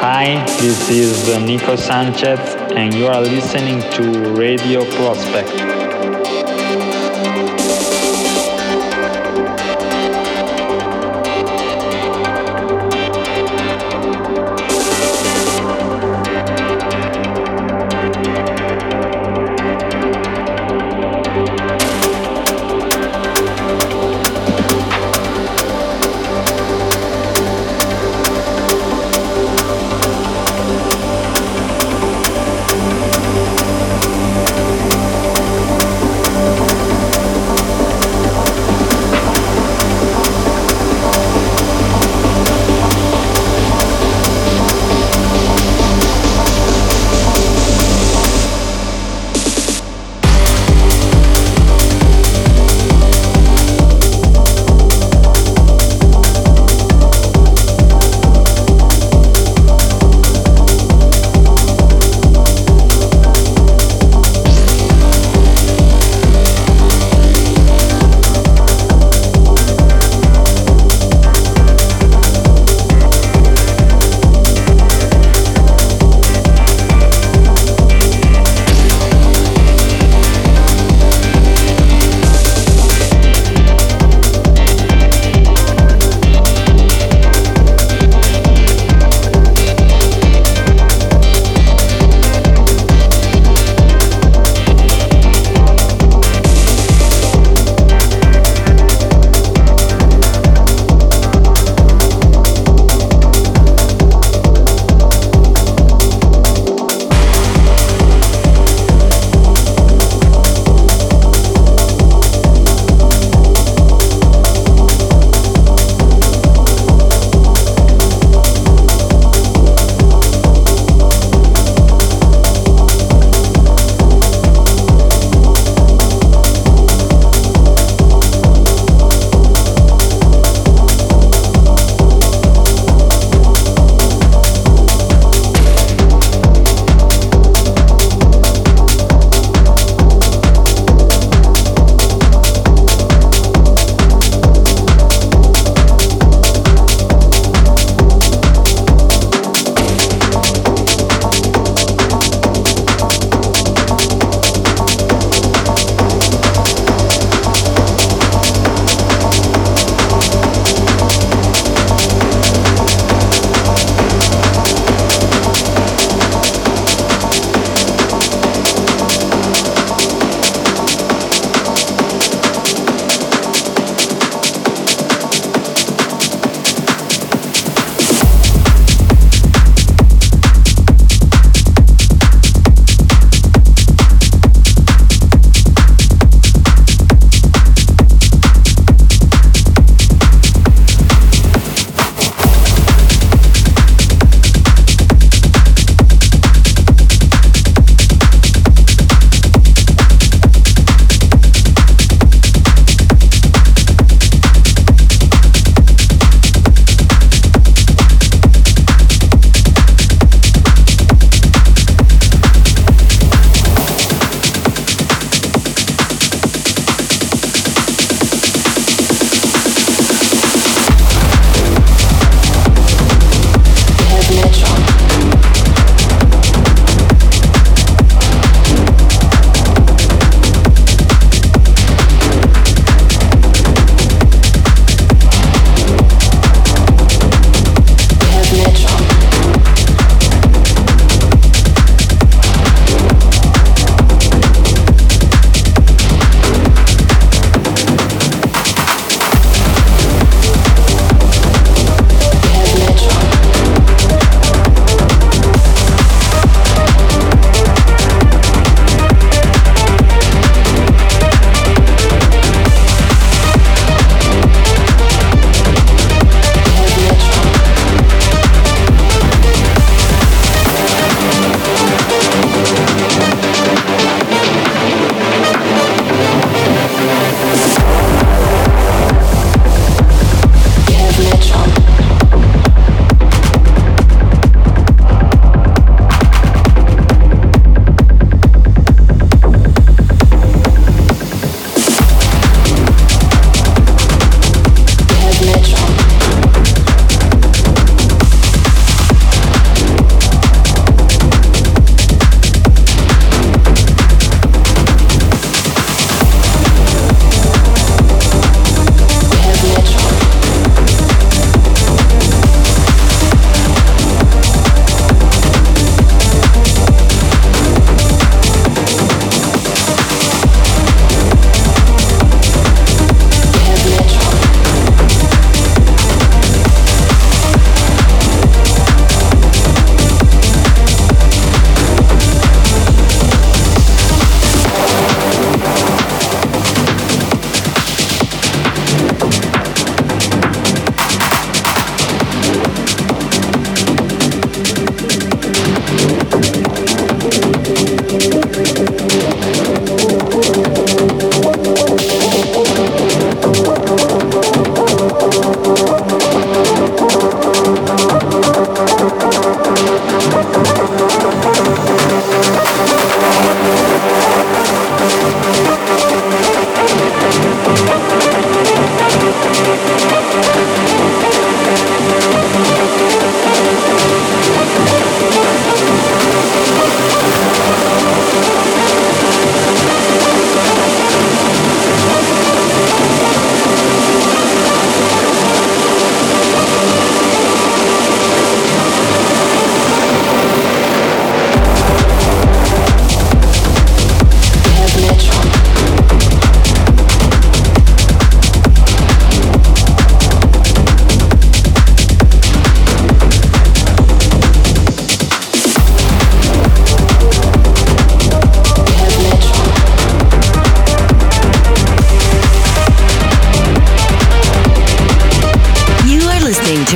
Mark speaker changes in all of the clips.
Speaker 1: Hi, this is Niko Sanchez, and you are listening to Radio Prospect.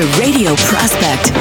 Speaker 2: Radio Prospect.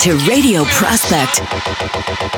Speaker 2: To Radio Prospect.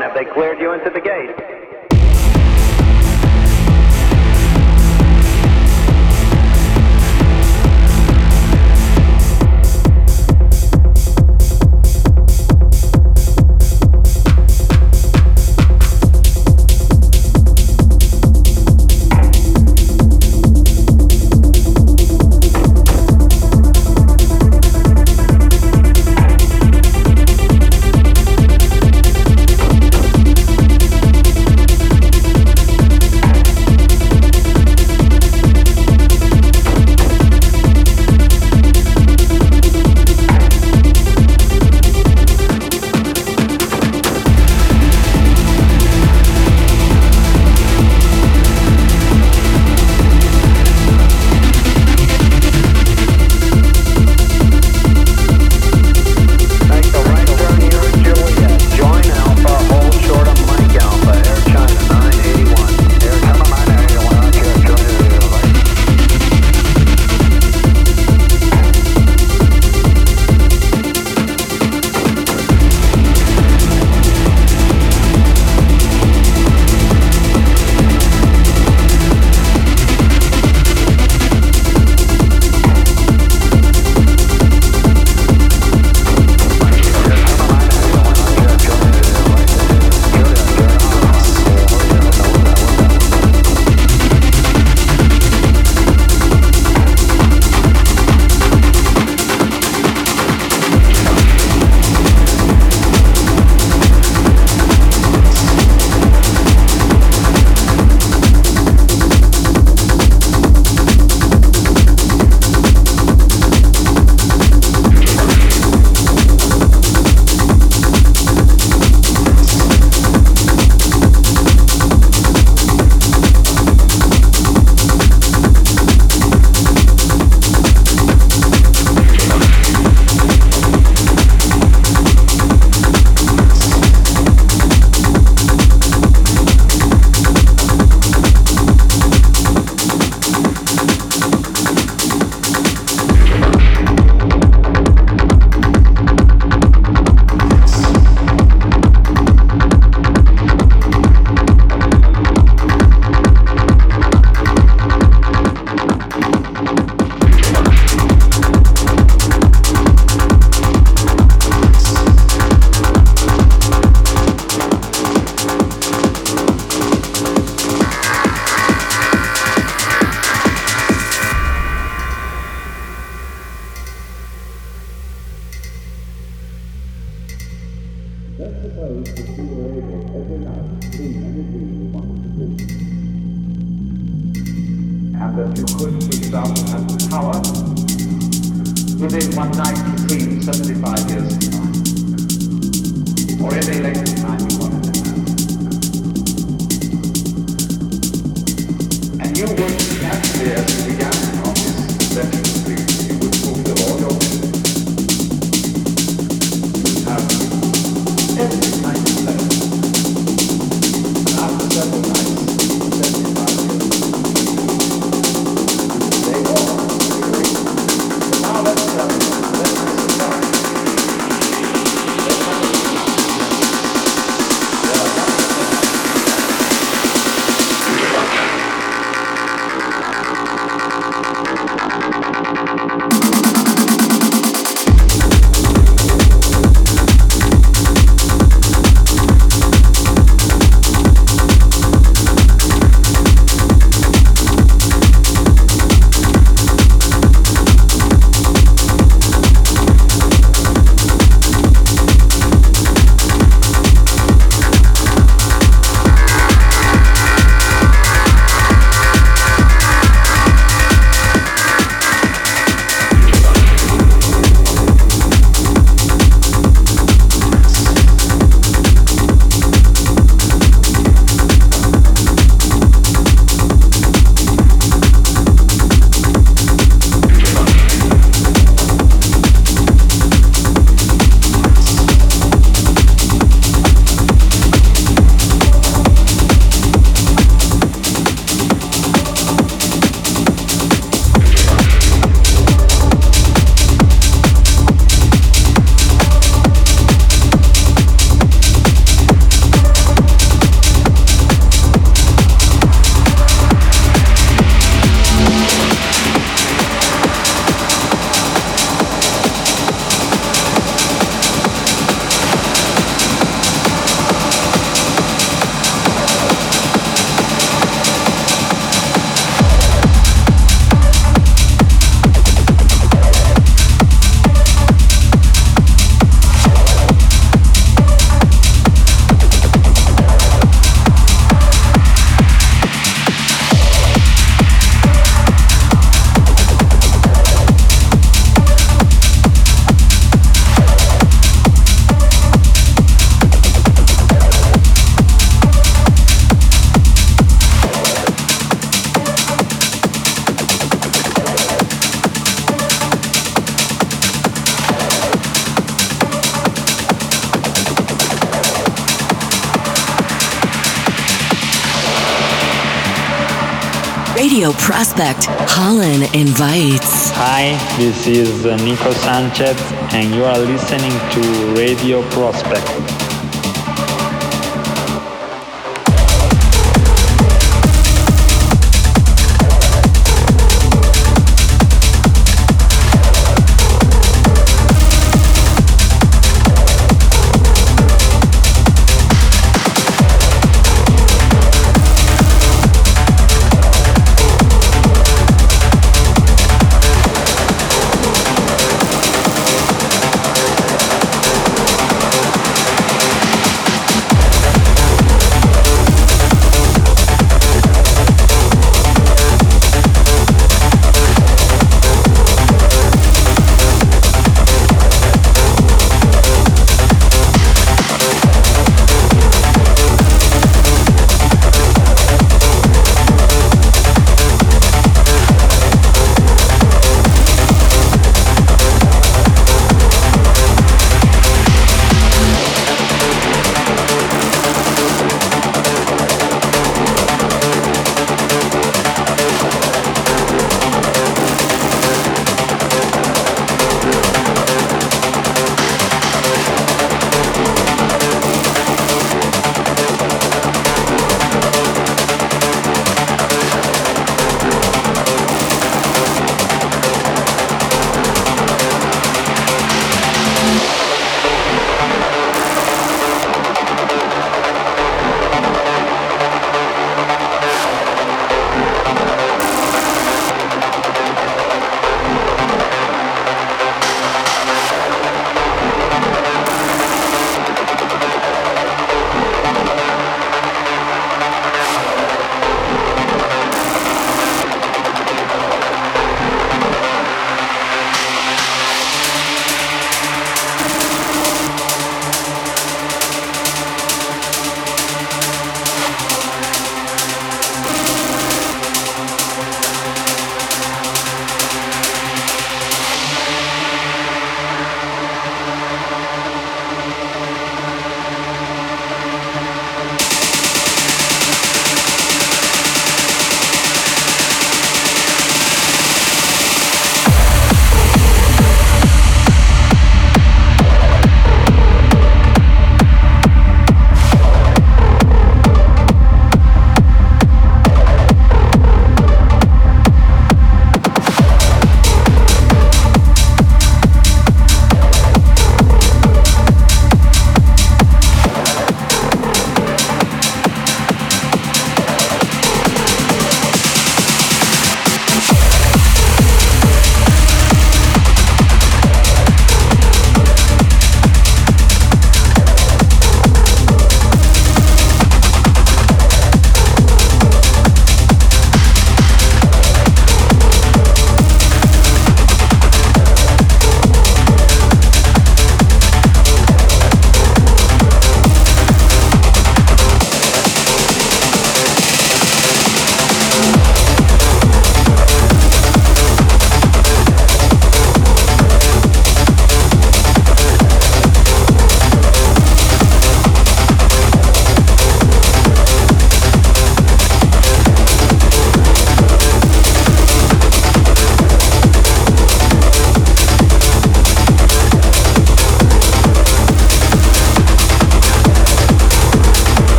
Speaker 3: Have they cleared you
Speaker 4: into the gate. Invites.
Speaker 1: Hi, this is Niko Sanchez, and you are listening to Radio Prospect.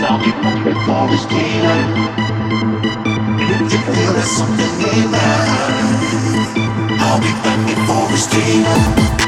Speaker 5: I'll keep my trip for this. Christina.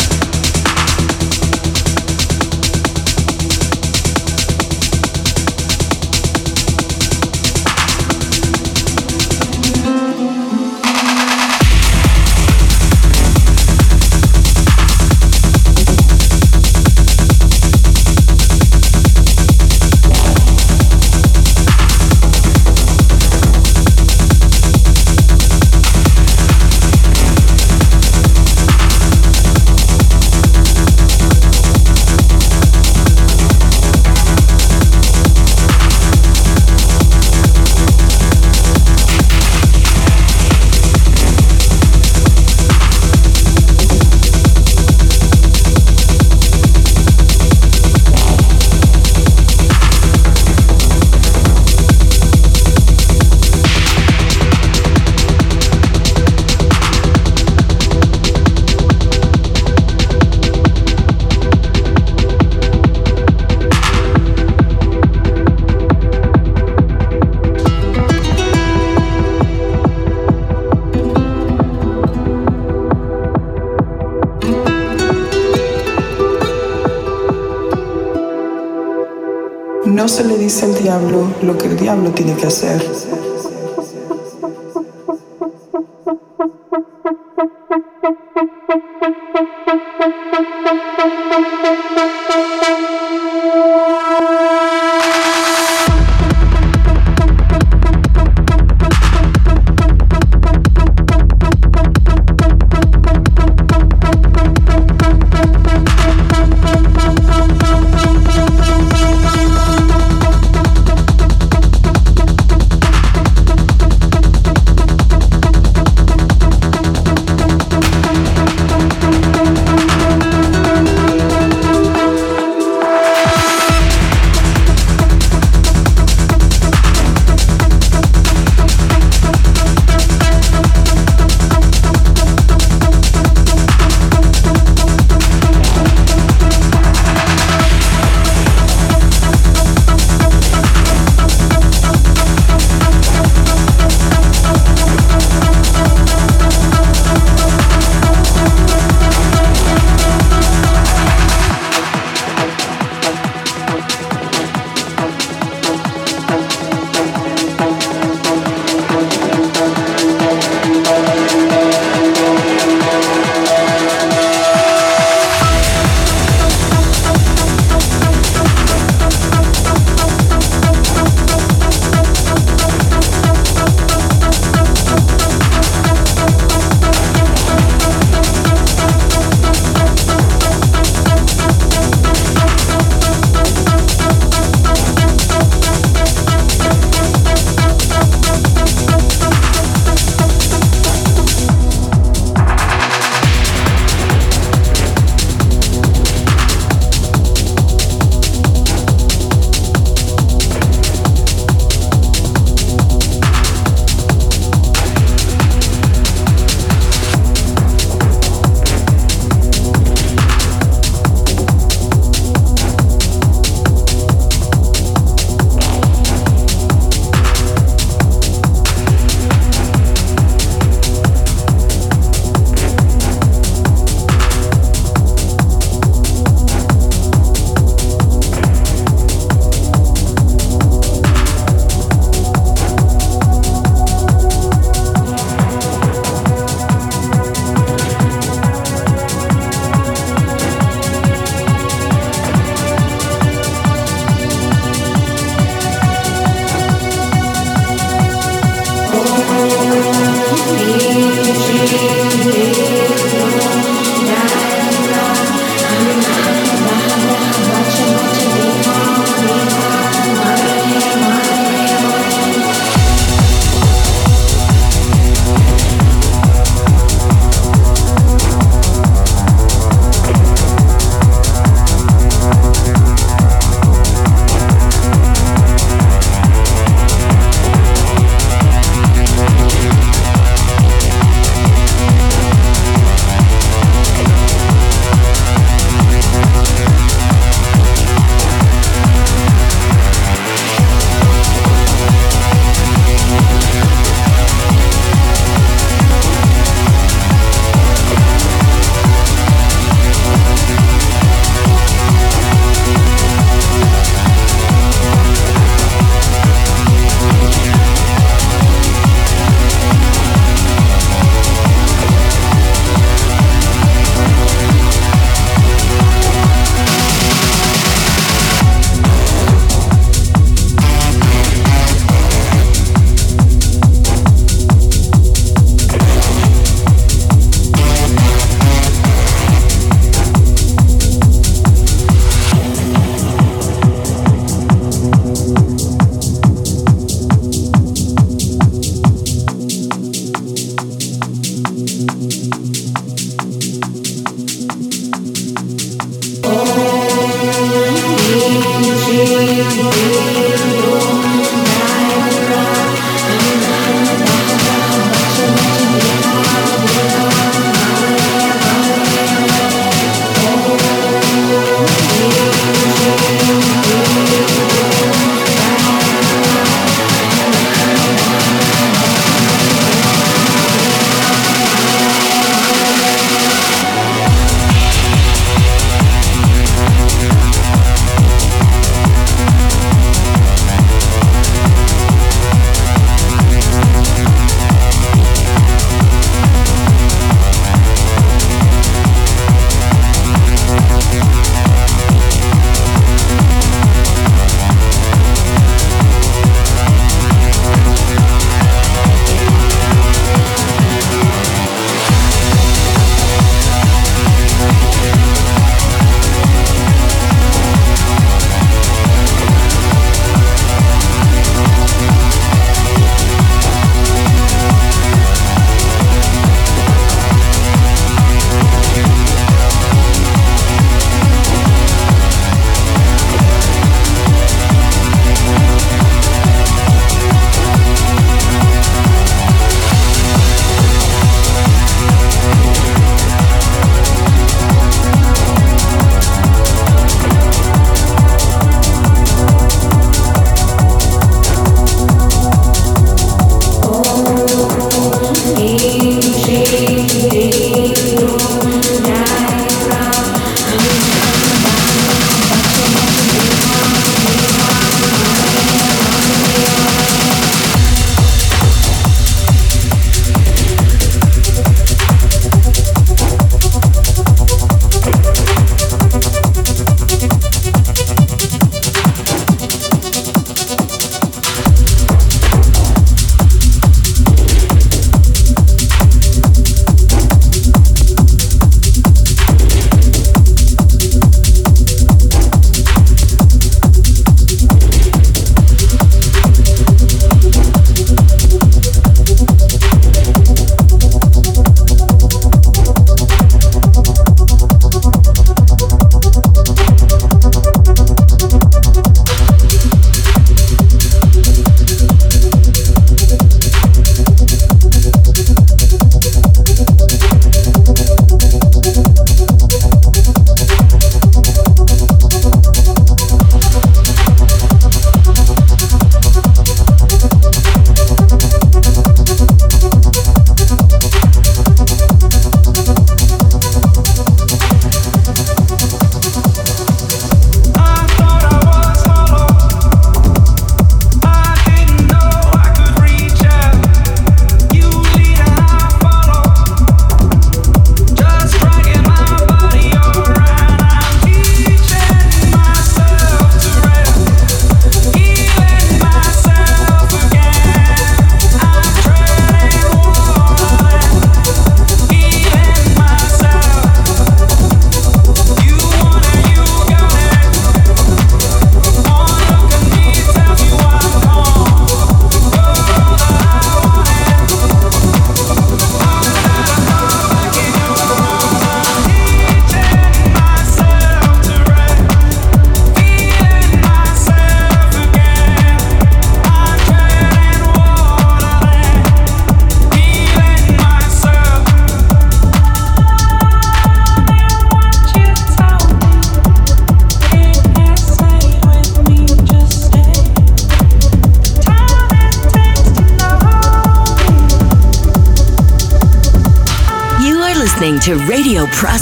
Speaker 6: El diablo lo que el diablo tiene que hacer.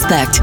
Speaker 2: Prospect